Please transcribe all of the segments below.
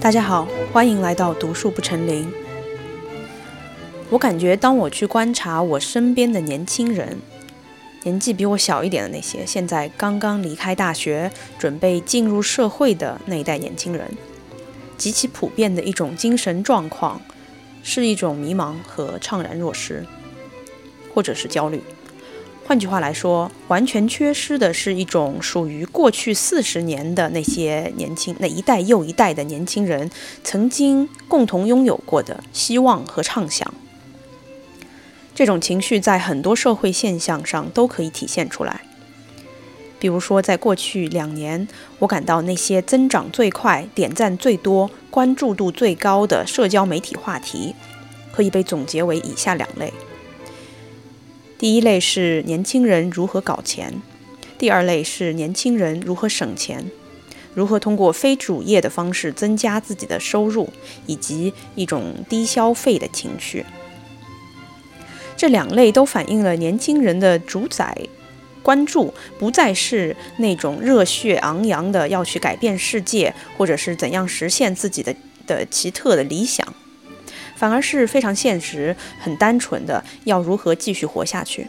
大家好，欢迎来到读树不成林。我感觉，当我去观察我身边的年轻人，年纪比我小一点的那些，现在刚刚离开大学，准备进入社会的那一代年轻人，极其普遍的一种精神状况，是一种迷茫和怅然若失，或者是焦虑。换句话来说，完全缺失的是一种属于过去四十年的那些年轻那一代又一代的年轻人曾经共同拥有过的希望和畅想。这种情绪在很多社会现象上都可以体现出来。比如说，在过去两年，我感到那些增长最快、点赞最多、关注度最高的社交媒体话题，可以被总结为以下两类。第一类是年轻人如何搞钱，第二类是年轻人如何省钱，如何通过非主业的方式增加自己的收入，以及一种低消费的情绪。这两类都反映了年轻人的主宰关注不再是那种热血昂扬的要去改变世界，或者是怎样实现自己的的奇特的理想。反而是非常现实、很单纯的，要如何继续活下去。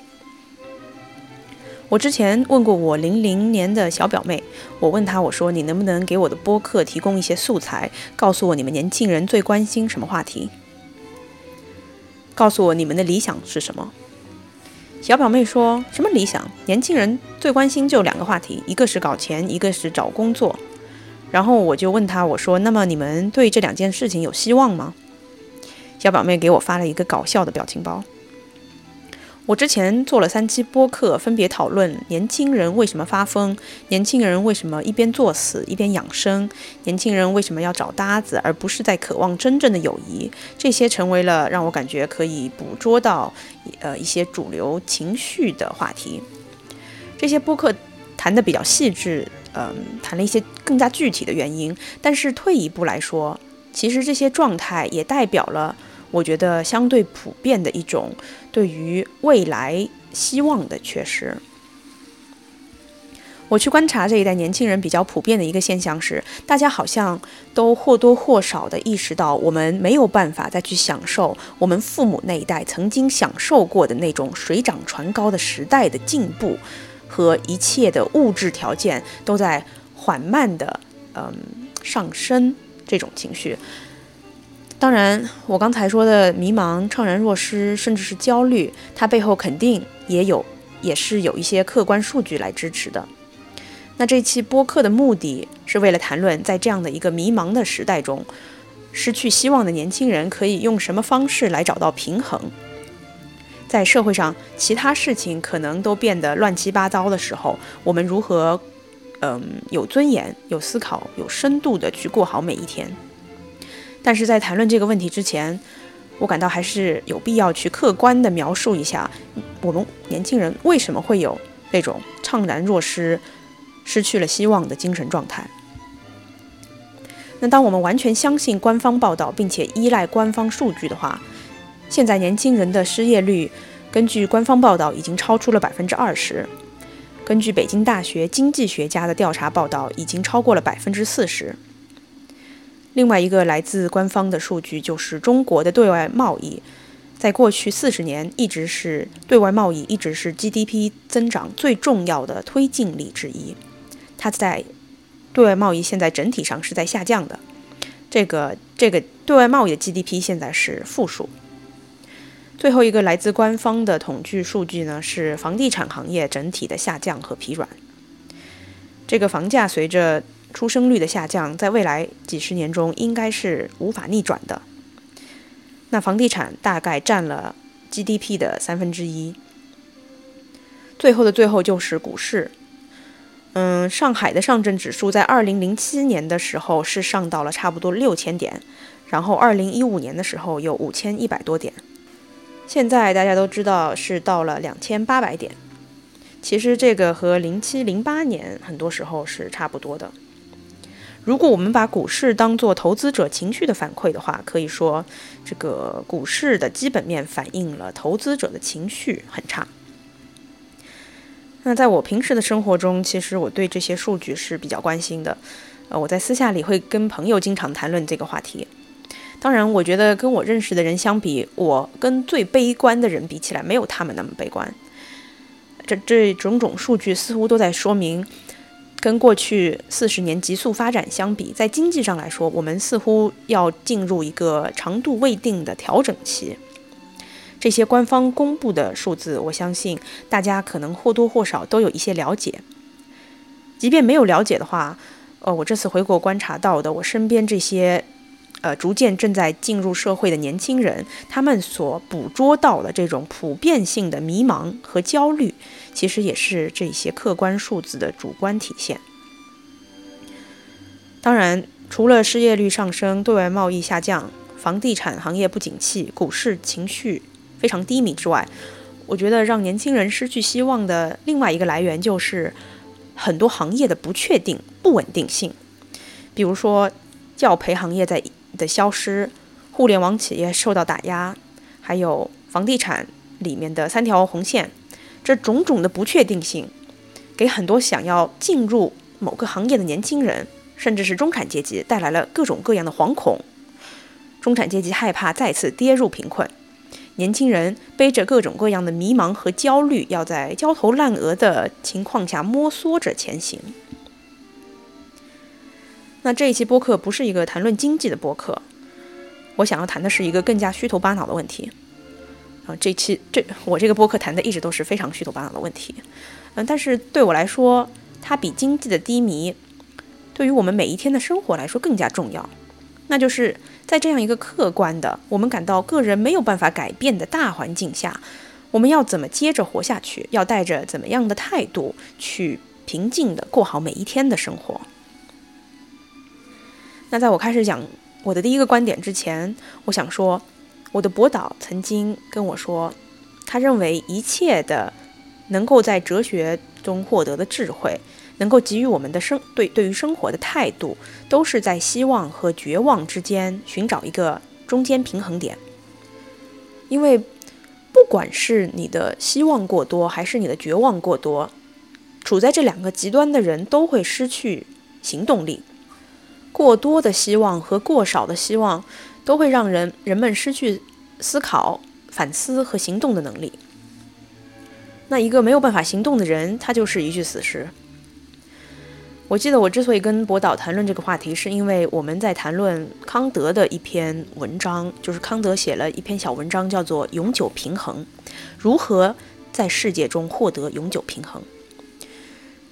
我之前问过我零零年的小表妹，我问她，我说你能不能给我的播客提供一些素材，告诉我你们年轻人最关心什么话题，告诉我你们的理想是什么。小表妹说什么理想？年轻人最关心就两个话题，一个是搞钱，一个是找工作。然后我就问她，我说那么你们对这两件事情有希望吗？小表妹给我发了一个搞笑的表情包。我之前做了三期播客，分别讨论年轻人为什么发疯，年轻人为什么一边作死一边养生，年轻人为什么要找搭子而不是在渴望真正的友谊。这些成为了让我感觉可以捕捉到呃一些主流情绪的话题。这些播客谈的比较细致，嗯，谈了一些更加具体的原因。但是退一步来说，其实这些状态也代表了。我觉得相对普遍的一种对于未来希望的缺失。我去观察这一代年轻人比较普遍的一个现象是，大家好像都或多或少的意识到，我们没有办法再去享受我们父母那一代曾经享受过的那种水涨船高的时代的进步和一切的物质条件都在缓慢的嗯上升这种情绪。当然，我刚才说的迷茫、怅然若失，甚至是焦虑，它背后肯定也有，也是有一些客观数据来支持的。那这期播客的目的是为了谈论，在这样的一个迷茫的时代中，失去希望的年轻人可以用什么方式来找到平衡？在社会上其他事情可能都变得乱七八糟的时候，我们如何，嗯，有尊严、有思考、有深度的去过好每一天？但是在谈论这个问题之前，我感到还是有必要去客观地描述一下，我们年轻人为什么会有那种怅然若失、失去了希望的精神状态。那当我们完全相信官方报道，并且依赖官方数据的话，现在年轻人的失业率，根据官方报道已经超出了百分之二十，根据北京大学经济学家的调查报道，已经超过了百分之四十。另外一个来自官方的数据就是中国的对外贸易，在过去四十年一直是对外贸易一直是 GDP 增长最重要的推进力之一。它在对外贸易现在整体上是在下降的，这个这个对外贸易的 GDP 现在是负数。最后一个来自官方的统计数据呢是房地产行业整体的下降和疲软。这个房价随着出生率的下降，在未来几十年中应该是无法逆转的。那房地产大概占了 GDP 的三分之一。最后的最后就是股市。嗯，上海的上证指数在二零零七年的时候是上到了差不多六千点，然后二零一五年的时候有五千一百多点，现在大家都知道是到了两千八百点。其实这个和零七零八年很多时候是差不多的。如果我们把股市当做投资者情绪的反馈的话，可以说，这个股市的基本面反映了投资者的情绪很差。那在我平时的生活中，其实我对这些数据是比较关心的。呃，我在私下里会跟朋友经常谈论这个话题。当然，我觉得跟我认识的人相比，我跟最悲观的人比起来，没有他们那么悲观。这这种种数据似乎都在说明，跟过去四十年急速发展相比，在经济上来说，我们似乎要进入一个长度未定的调整期。这些官方公布的数字，我相信大家可能或多或少都有一些了解。即便没有了解的话，呃，我这次回国观察到的，我身边这些。呃，逐渐正在进入社会的年轻人，他们所捕捉到的这种普遍性的迷茫和焦虑，其实也是这些客观数字的主观体现。当然，除了失业率上升、对外贸易下降、房地产行业不景气、股市情绪非常低迷之外，我觉得让年轻人失去希望的另外一个来源，就是很多行业的不确定、不稳定性，比如说教培行业在。的消失，互联网企业受到打压，还有房地产里面的三条红线，这种种的不确定性，给很多想要进入某个行业的年轻人，甚至是中产阶级带来了各种各样的惶恐。中产阶级害怕再次跌入贫困，年轻人背着各种各样的迷茫和焦虑，要在焦头烂额的情况下摸索着前行。那这一期播客不是一个谈论经济的播客，我想要谈的是一个更加虚头巴脑的问题。啊，这期这我这个播客谈的一直都是非常虚头巴脑的问题。嗯，但是对我来说，它比经济的低迷，对于我们每一天的生活来说更加重要。那就是在这样一个客观的、我们感到个人没有办法改变的大环境下，我们要怎么接着活下去？要带着怎么样的态度去平静的过好每一天的生活？那在我开始讲我的第一个观点之前，我想说，我的博导曾经跟我说，他认为一切的能够在哲学中获得的智慧，能够给予我们的生对对于生活的态度，都是在希望和绝望之间寻找一个中间平衡点。因为不管是你的希望过多，还是你的绝望过多，处在这两个极端的人都会失去行动力。过多的希望和过少的希望，都会让人人们失去思考、反思和行动的能力。那一个没有办法行动的人，他就是一具死尸。我记得我之所以跟博导谈论这个话题，是因为我们在谈论康德的一篇文章，就是康德写了一篇小文章，叫做《永久平衡：如何在世界中获得永久平衡》。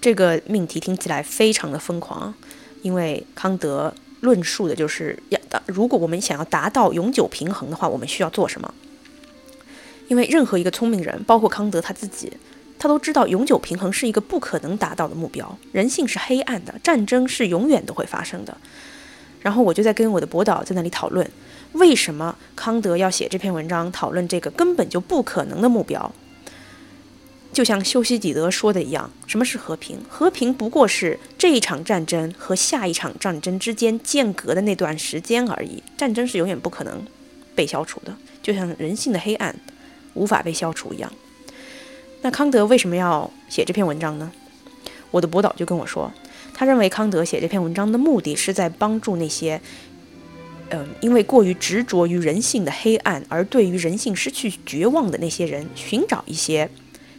这个命题听起来非常的疯狂。因为康德论述的就是要，如果我们想要达到永久平衡的话，我们需要做什么？因为任何一个聪明人，包括康德他自己，他都知道永久平衡是一个不可能达到的目标。人性是黑暗的，战争是永远都会发生的。然后我就在跟我的博导在那里讨论，为什么康德要写这篇文章，讨论这个根本就不可能的目标。就像修昔底德说的一样，什么是和平？和平不过是这一场战争和下一场战争之间间隔的那段时间而已。战争是永远不可能被消除的，就像人性的黑暗无法被消除一样。那康德为什么要写这篇文章呢？我的博导就跟我说，他认为康德写这篇文章的目的是在帮助那些，嗯，因为过于执着于人性的黑暗而对于人性失去绝望的那些人，寻找一些。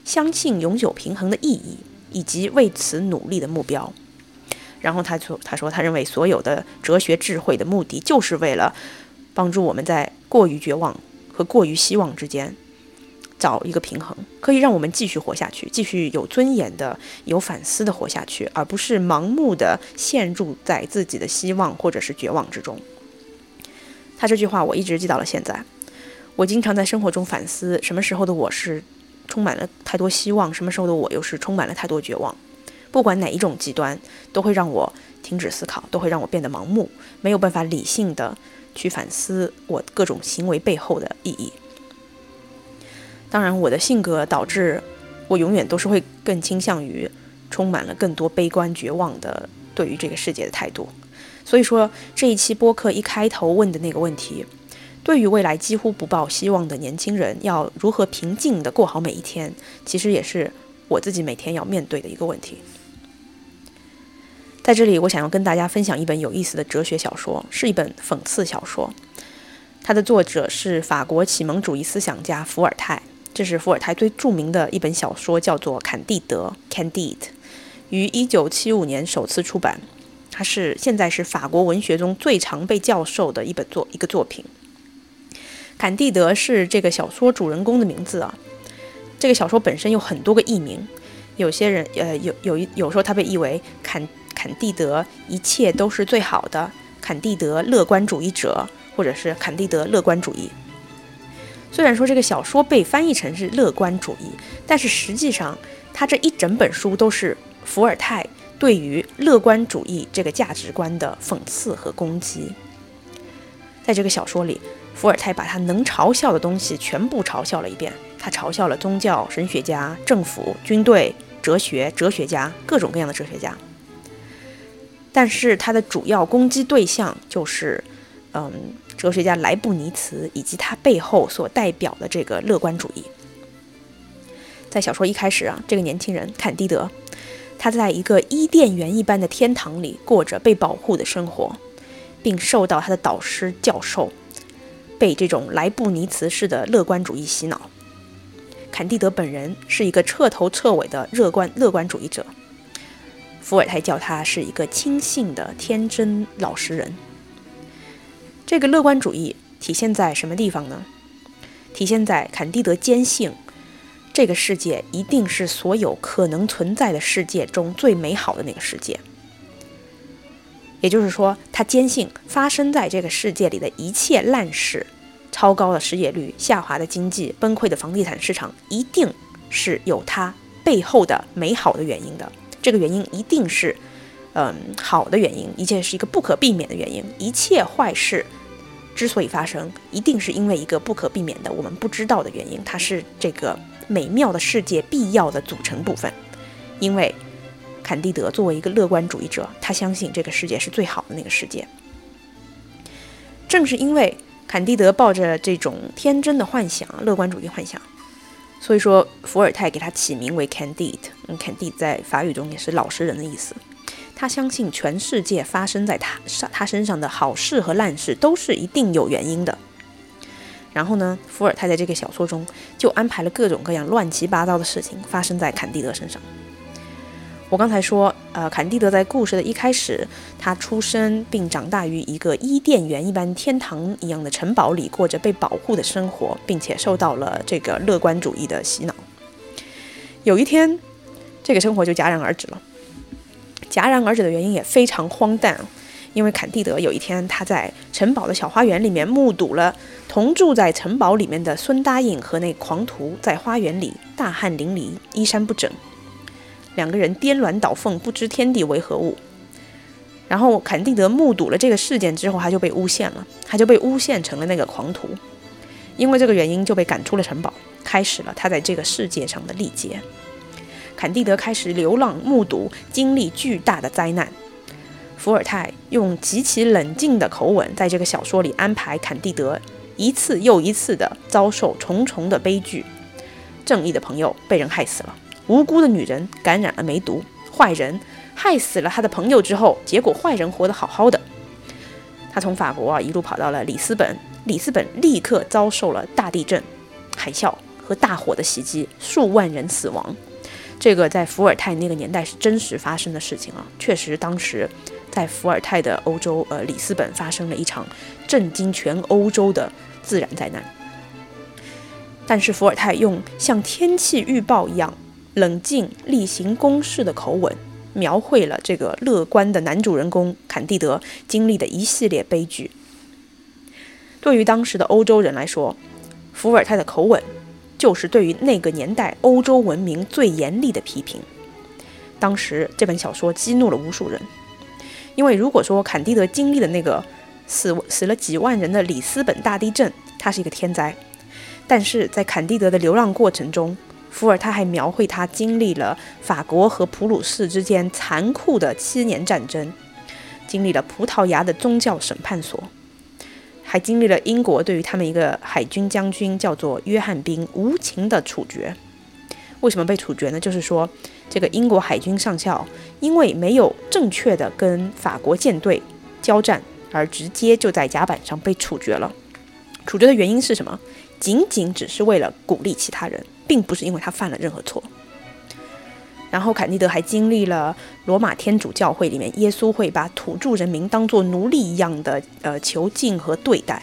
相信永久平衡的意义，以及为此努力的目标。然后他说：“他说，他认为所有的哲学智慧的目的，就是为了帮助我们在过于绝望和过于希望之间找一个平衡，可以让我们继续活下去，继续有尊严的、有反思的活下去，而不是盲目的陷入在自己的希望或者是绝望之中。”他这句话我一直记到了现在。我经常在生活中反思，什么时候的我是。充满了太多希望，什么时候的我又是充满了太多绝望？不管哪一种极端，都会让我停止思考，都会让我变得盲目，没有办法理性的去反思我各种行为背后的意义。当然，我的性格导致我永远都是会更倾向于充满了更多悲观、绝望的对于这个世界的态度。所以说，这一期播客一开头问的那个问题。对于未来几乎不抱希望的年轻人，要如何平静地过好每一天，其实也是我自己每天要面对的一个问题。在这里，我想要跟大家分享一本有意思的哲学小说，是一本讽刺小说。它的作者是法国启蒙主义思想家伏尔泰，这是伏尔泰最著名的一本小说，叫做《坎蒂德》（Candide），于1975年首次出版。它是现在是法国文学中最常被教授的一本作一个作品。坎蒂德是这个小说主人公的名字啊。这个小说本身有很多个译名，有些人呃有有一有时候它被译为坎坎蒂德，一切都是最好的，坎蒂德乐观主义者。或者是坎蒂德乐观主义。虽然说这个小说被翻译成是乐观主义，但是实际上，他这一整本书都是伏尔泰对于乐观主义这个价值观的讽刺和攻击。在这个小说里，伏尔泰把他能嘲笑的东西全部嘲笑了一遍。他嘲笑了宗教、神学家、政府、军队、哲学、哲学家，各种各样的哲学家。但是他的主要攻击对象就是。嗯，哲学家莱布尼茨以及他背后所代表的这个乐观主义，在小说一开始啊，这个年轻人坎蒂德，他在一个伊甸园一般的天堂里过着被保护的生活，并受到他的导师教授被这种莱布尼茨式的乐观主义洗脑。坎蒂德本人是一个彻头彻尾的乐观乐观主义者，伏尔泰叫他是一个轻信的天真老实人。这个乐观主义体现在什么地方呢？体现在坎蒂德坚信，这个世界一定是所有可能存在的世界中最美好的那个世界。也就是说，他坚信发生在这个世界里的一切烂事，超高的失业率、下滑的经济、崩溃的房地产市场，一定是有它背后的美好的原因的。这个原因一定是，嗯，好的原因，一切是一个不可避免的原因，一切坏事。之所以发生，一定是因为一个不可避免的、我们不知道的原因。它是这个美妙的世界必要的组成部分。因为坎蒂德作为一个乐观主义者，他相信这个世界是最好的那个世界。正是因为坎蒂德抱着这种天真的幻想、乐观主义幻想，所以说伏尔泰给他起名为 Candide。嗯，Candide 在法语中也是老实人的意思。他相信全世界发生在他上他身上的好事和烂事都是一定有原因的。然后呢，伏尔泰在这个小说中就安排了各种各样乱七八糟的事情发生在坎蒂德身上。我刚才说，呃，坎蒂德在故事的一开始，他出生并长大于一个伊甸园一般天堂一样的城堡里，过着被保护的生活，并且受到了这个乐观主义的洗脑。有一天，这个生活就戛然而止了。戛然而止的原因也非常荒诞，因为坎蒂德有一天他在城堡的小花园里面目睹了同住在城堡里面的孙答应和那狂徒在花园里大汗淋漓、衣衫不整，两个人颠鸾倒凤，不知天地为何物。然后坎蒂德目睹了这个事件之后，他就被诬陷了，他就被诬陷成了那个狂徒，因为这个原因就被赶出了城堡，开始了他在这个世界上的历劫。坎蒂德开始流浪，目睹经历巨大的灾难。伏尔泰用极其冷静的口吻，在这个小说里安排坎蒂德一次又一次地遭受重重的悲剧：正义的朋友被人害死了，无辜的女人感染了梅毒，坏人害死了他的朋友之后，结果坏人活得好好的。他从法国啊一路跑到了里斯本，里斯本立刻遭受了大地震、海啸和大火的袭击，数万人死亡。这个在伏尔泰那个年代是真实发生的事情啊，确实当时在伏尔泰的欧洲，呃，里斯本发生了一场震惊全欧洲的自然灾难。但是伏尔泰用像天气预报一样冷静、例行公事的口吻，描绘了这个乐观的男主人公坎蒂德经历的一系列悲剧。对于当时的欧洲人来说，伏尔泰的口吻。就是对于那个年代欧洲文明最严厉的批评。当时这本小说激怒了无数人，因为如果说坎蒂德经历的那个死死了几万人的里斯本大地震，它是一个天灾，但是在坎蒂德的流浪过程中，伏尔泰还描绘他经历了法国和普鲁士之间残酷的七年战争，经历了葡萄牙的宗教审判所。还经历了英国对于他们一个海军将军叫做约翰宾无情的处决。为什么被处决呢？就是说，这个英国海军上校因为没有正确的跟法国舰队交战，而直接就在甲板上被处决了。处决的原因是什么？仅仅只是为了鼓励其他人，并不是因为他犯了任何错。然后，坎蒂德还经历了罗马天主教会里面耶稣会把土著人民当作奴隶一样的呃囚禁和对待。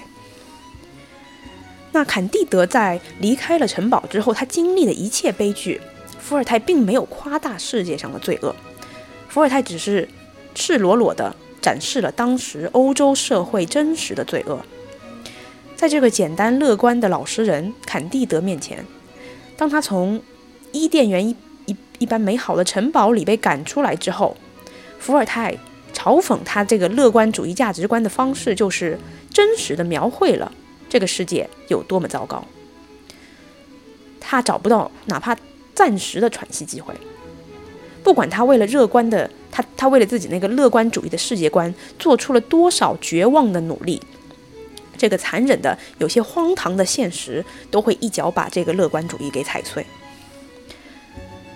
那坎蒂德在离开了城堡之后，他经历的一切悲剧，伏尔泰并没有夸大世界上的罪恶，伏尔泰只是赤裸裸地展示了当时欧洲社会真实的罪恶。在这个简单乐观的老实人坎蒂德面前，当他从伊甸园一一一般美好的城堡里被赶出来之后，伏尔泰嘲讽他这个乐观主义价值观的方式，就是真实的描绘了。这个世界有多么糟糕，他找不到哪怕暂时的喘息机会。不管他为了乐观的他，他为了自己那个乐观主义的世界观做出了多少绝望的努力，这个残忍的、有些荒唐的现实都会一脚把这个乐观主义给踩碎。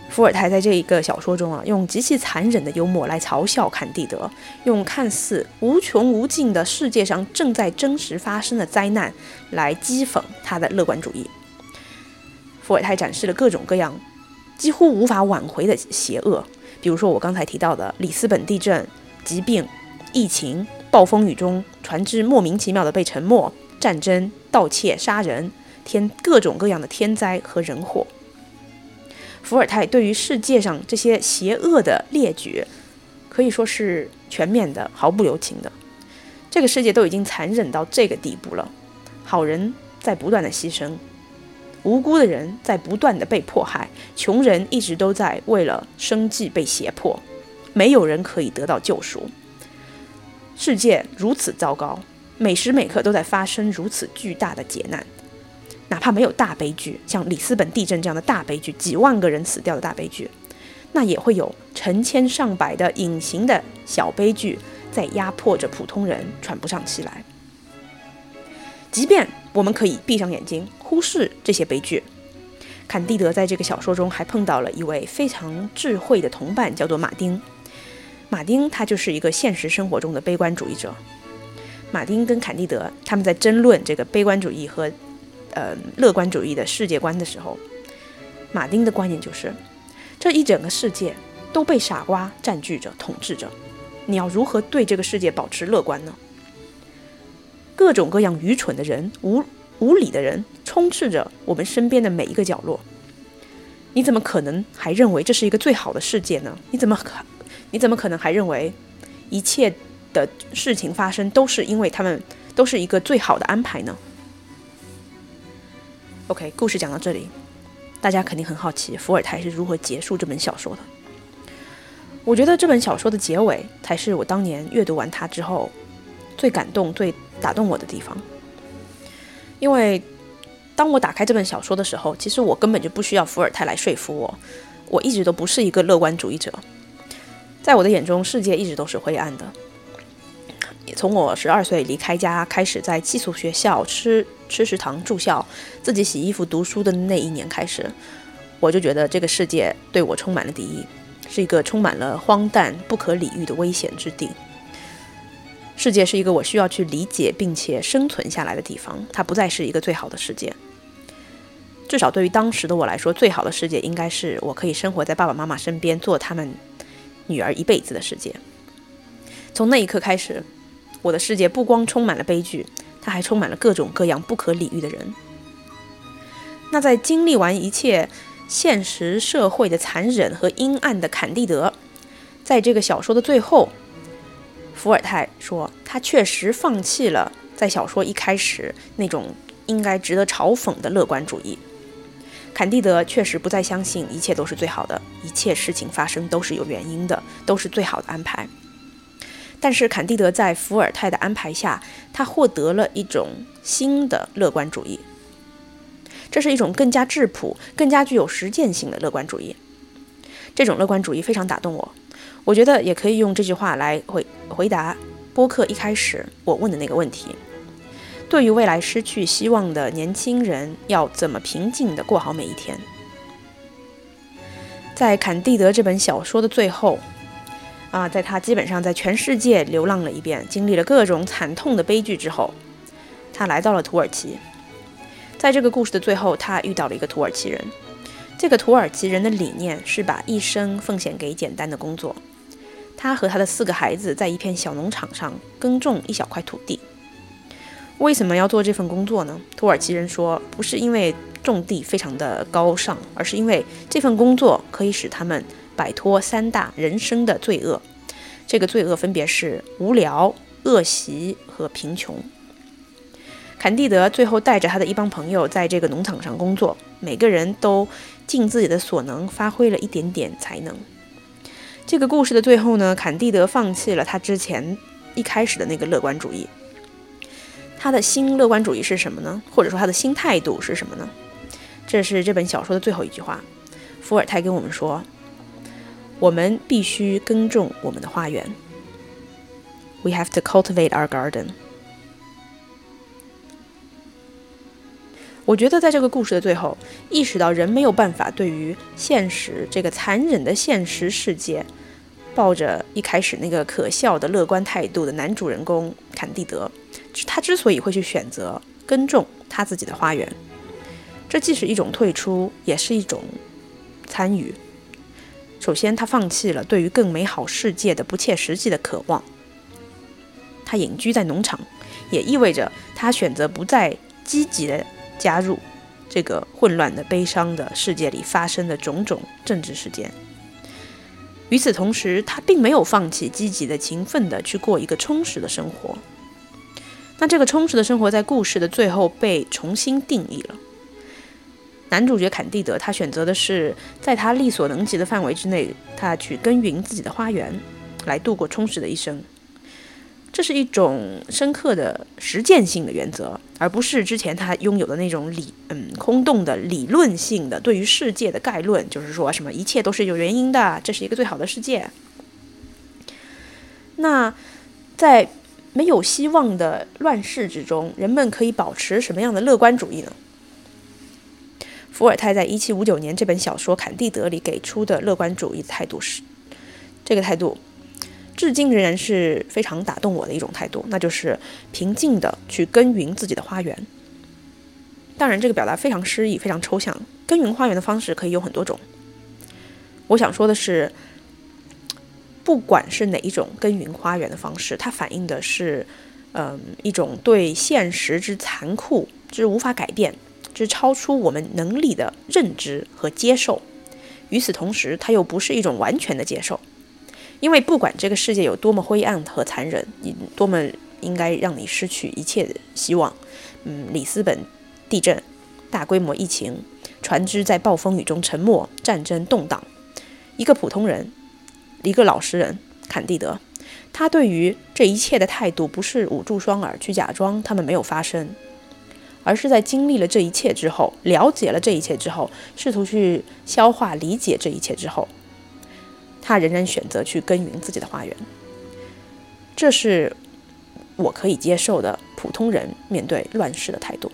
伏尔泰在这一个小说中啊，用极其残忍的幽默来嘲笑坎蒂德，用看似无穷无尽的世界上正在真实发生的灾难来讥讽他的乐观主义。伏尔泰展示了各种各样几乎无法挽回的邪恶，比如说我刚才提到的里斯本地震、疾病、疫情、暴风雨中船只莫名其妙的被沉没、战争、盗窃、杀人、天各种各样的天灾和人祸。伏尔泰对于世界上这些邪恶的列举，可以说是全面的、毫不留情的。这个世界都已经残忍到这个地步了，好人在不断的牺牲，无辜的人在不断的被迫害，穷人一直都在为了生计被胁迫，没有人可以得到救赎。世界如此糟糕，每时每刻都在发生如此巨大的劫难。哪怕没有大悲剧，像里斯本地震这样的大悲剧，几万个人死掉的大悲剧，那也会有成千上百的隐形的小悲剧在压迫着普通人喘不上气来。即便我们可以闭上眼睛忽视这些悲剧，坎蒂德在这个小说中还碰到了一位非常智慧的同伴，叫做马丁。马丁他就是一个现实生活中的悲观主义者。马丁跟坎蒂德他们在争论这个悲观主义和。呃，乐观主义的世界观的时候，马丁的观点就是，这一整个世界都被傻瓜占据着、统治着。你要如何对这个世界保持乐观呢？各种各样愚蠢的人、无无理的人充斥着我们身边的每一个角落。你怎么可能还认为这是一个最好的世界呢？你怎么可你怎么可能还认为一切的事情发生都是因为他们都是一个最好的安排呢？OK，故事讲到这里，大家肯定很好奇伏尔泰是如何结束这本小说的。我觉得这本小说的结尾才是我当年阅读完它之后最感动、最打动我的地方。因为当我打开这本小说的时候，其实我根本就不需要伏尔泰来说服我，我一直都不是一个乐观主义者。在我的眼中，世界一直都是灰暗的。从我十二岁离开家开始，在寄宿学校吃吃食堂住校，自己洗衣服读书的那一年开始，我就觉得这个世界对我充满了敌意，是一个充满了荒诞、不可理喻的危险之地。世界是一个我需要去理解并且生存下来的地方，它不再是一个最好的世界。至少对于当时的我来说，最好的世界应该是我可以生活在爸爸妈妈身边，做他们女儿一辈子的世界。从那一刻开始。我的世界不光充满了悲剧，它还充满了各种各样不可理喻的人。那在经历完一切现实社会的残忍和阴暗的坎蒂德，在这个小说的最后，伏尔泰说他确实放弃了在小说一开始那种应该值得嘲讽的乐观主义。坎蒂德确实不再相信一切都是最好的，一切事情发生都是有原因的，都是最好的安排。但是坎蒂德在伏尔泰的安排下，他获得了一种新的乐观主义。这是一种更加质朴、更加具有实践性的乐观主义。这种乐观主义非常打动我。我觉得也可以用这句话来回回答播客一开始我问的那个问题：对于未来失去希望的年轻人，要怎么平静地过好每一天？在坎蒂德这本小说的最后，啊，在他基本上在全世界流浪了一遍，经历了各种惨痛的悲剧之后，他来到了土耳其。在这个故事的最后，他遇到了一个土耳其人。这个土耳其人的理念是把一生奉献给简单的工作。他和他的四个孩子在一片小农场上耕种一小块土地。为什么要做这份工作呢？土耳其人说，不是因为种地非常的高尚，而是因为这份工作可以使他们摆脱三大人生的罪恶。这个罪恶分别是无聊、恶习和贫穷。坎蒂德最后带着他的一帮朋友在这个农场上工作，每个人都尽自己的所能，发挥了一点点才能。这个故事的最后呢，坎蒂德放弃了他之前一开始的那个乐观主义。他的新乐观主义是什么呢？或者说他的新态度是什么呢？这是这本小说的最后一句话。伏尔泰跟我们说：“我们必须耕种我们的花园。”We have to cultivate our garden。我觉得在这个故事的最后，意识到人没有办法对于现实这个残忍的现实世界，抱着一开始那个可笑的乐观态度的男主人公坎蒂德。他之所以会去选择耕种他自己的花园，这既是一种退出，也是一种参与。首先，他放弃了对于更美好世界的不切实际的渴望。他隐居在农场，也意味着他选择不再积极的加入这个混乱的、悲伤的世界里发生的种种政治事件。与此同时，他并没有放弃积极的、勤奋的去过一个充实的生活。那这个充实的生活在故事的最后被重新定义了。男主角坎蒂德，他选择的是在他力所能及的范围之内，他去耕耘自己的花园，来度过充实的一生。这是一种深刻的实践性的原则，而不是之前他拥有的那种理嗯空洞的理论性的对于世界的概论，就是说什么一切都是有原因的，这是一个最好的世界。那在。没有希望的乱世之中，人们可以保持什么样的乐观主义呢？伏尔泰在一七五九年这本小说《坎蒂德》里给出的乐观主义态度是，这个态度至今仍然是非常打动我的一种态度，那就是平静的去耕耘自己的花园。当然，这个表达非常诗意，非常抽象。耕耘花园的方式可以有很多种。我想说的是。不管是哪一种耕耘花园的方式，它反映的是，嗯，一种对现实之残酷之无法改变，之超出我们能力的认知和接受。与此同时，它又不是一种完全的接受，因为不管这个世界有多么灰暗和残忍，你多么应该让你失去一切的希望，嗯，里斯本地震、大规模疫情、船只在暴风雨中沉没、战争动荡，一个普通人。一个老实人，坎蒂德，他对于这一切的态度不是捂住双耳去假装他们没有发生，而是在经历了这一切之后，了解了这一切之后，试图去消化理解这一切之后，他仍然选择去耕耘自己的花园。这是我可以接受的普通人面对乱世的态度。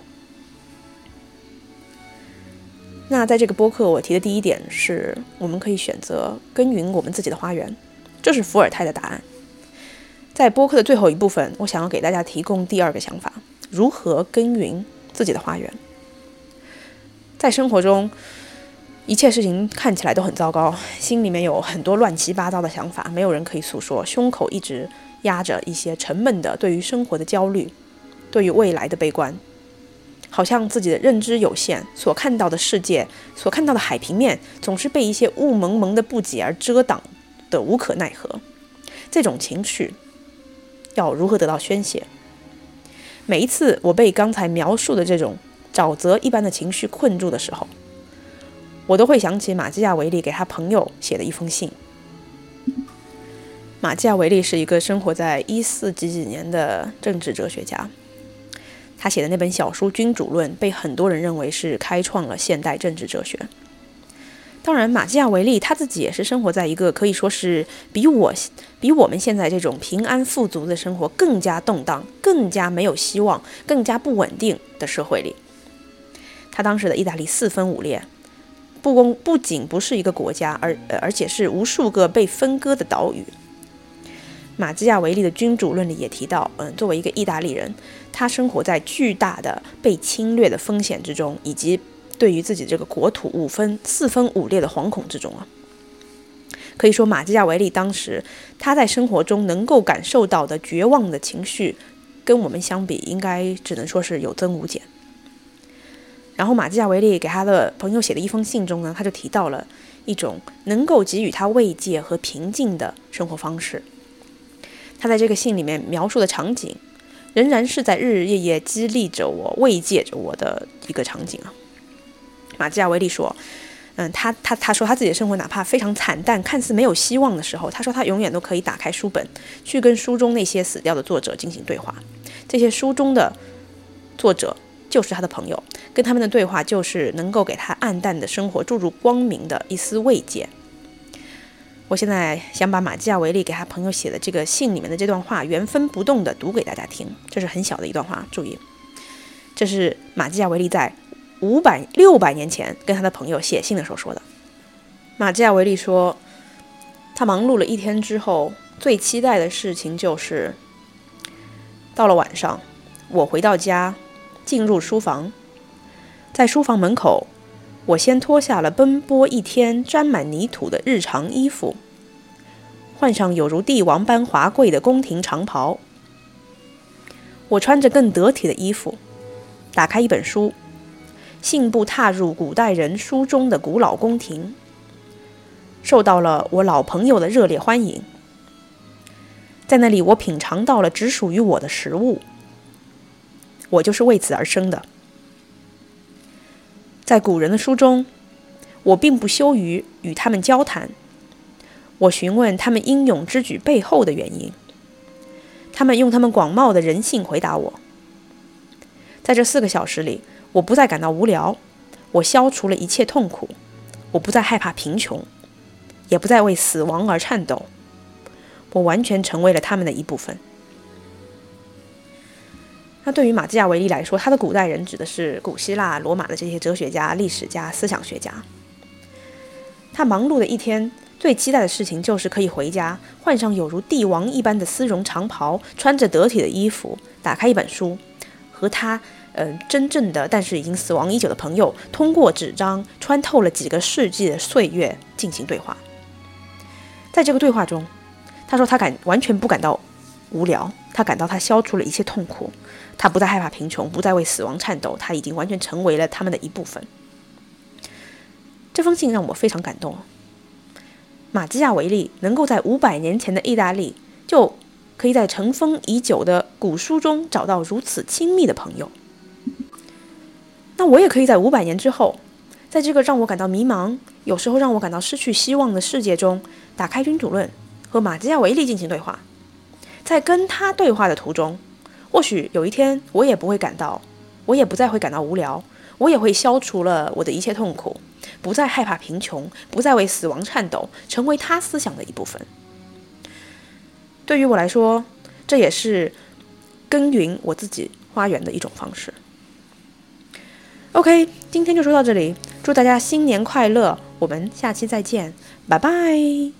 那在这个播客，我提的第一点是，我们可以选择耕耘我们自己的花园，这是伏尔泰的答案。在播客的最后一部分，我想要给大家提供第二个想法：如何耕耘自己的花园。在生活中，一切事情看起来都很糟糕，心里面有很多乱七八糟的想法，没有人可以诉说，胸口一直压着一些沉闷的对于生活的焦虑，对于未来的悲观。好像自己的认知有限，所看到的世界，所看到的海平面，总是被一些雾蒙蒙的不解而遮挡的无可奈何。这种情绪要如何得到宣泄？每一次我被刚才描述的这种沼泽一般的情绪困住的时候，我都会想起马基亚维利给他朋友写的一封信。马基亚维利是一个生活在一四几几年的政治哲学家。他写的那本小书《君主论》被很多人认为是开创了现代政治哲学。当然，马基亚维利他自己也是生活在一个可以说是比我比我们现在这种平安富足的生活更加动荡、更加没有希望、更加不稳定的社会里。他当时的意大利四分五裂，不公不仅不是一个国家，而而且是无数个被分割的岛屿。马基亚维利的君主论里也提到，嗯，作为一个意大利人，他生活在巨大的被侵略的风险之中，以及对于自己这个国土五分四分五裂的惶恐之中啊。可以说，马基亚维利当时他在生活中能够感受到的绝望的情绪，跟我们相比，应该只能说是有增无减。然后，马基亚维利给他的朋友写的一封信中呢，他就提到了一种能够给予他慰藉和平静的生活方式。他在这个信里面描述的场景，仍然是在日日夜夜激励着我、慰藉着我的一个场景啊。马基亚维利说。嗯，他他他说他自己的生活哪怕非常惨淡，看似没有希望的时候，他说他永远都可以打开书本，去跟书中那些死掉的作者进行对话。这些书中的作者就是他的朋友，跟他们的对话就是能够给他暗淡的生活注入光明的一丝慰藉。我现在想把马基亚维利给他朋友写的这个信里面的这段话原封不动的读给大家听，这是很小的一段话，注意，这是马基亚维利在。五百六百年前，跟他的朋友写信的时候说的。马基亚维利说，他忙碌了一天之后，最期待的事情就是，到了晚上，我回到家，进入书房，在书房门口，我先脱下了奔波一天沾满泥土的日常衣服，换上有如帝王般华贵的宫廷长袍。我穿着更得体的衣服，打开一本书。信步踏入古代人书中的古老宫廷，受到了我老朋友的热烈欢迎。在那里，我品尝到了只属于我的食物。我就是为此而生的。在古人的书中，我并不羞于与他们交谈。我询问他们英勇之举背后的原因，他们用他们广袤的人性回答我。在这四个小时里。我不再感到无聊，我消除了一切痛苦，我不再害怕贫穷，也不再为死亡而颤抖，我完全成为了他们的一部分。那对于马基亚维利来说，他的古代人指的是古希腊、罗马的这些哲学家、历史家、思想学家。他忙碌的一天，最期待的事情就是可以回家，换上有如帝王一般的丝绒长袍，穿着得体的衣服，打开一本书，和他。嗯，真正的但是已经死亡已久的朋友，通过纸张穿透了几个世纪的岁月进行对话。在这个对话中，他说他感完全不感到无聊，他感到他消除了一切痛苦，他不再害怕贫穷，不再为死亡颤抖，他已经完全成为了他们的一部分。这封信让我非常感动。马基亚维利能够在五百年前的意大利，就可以在尘封已久的古书中找到如此亲密的朋友。那我也可以在五百年之后，在这个让我感到迷茫、有时候让我感到失去希望的世界中，打开《君主论》和马基亚维利进行对话。在跟他对话的途中，或许有一天我也不会感到，我也不再会感到无聊，我也会消除了我的一切痛苦，不再害怕贫穷，不再为死亡颤抖，成为他思想的一部分。对于我来说，这也是耕耘我自己花园的一种方式。OK，今天就说到这里，祝大家新年快乐，我们下期再见，拜拜。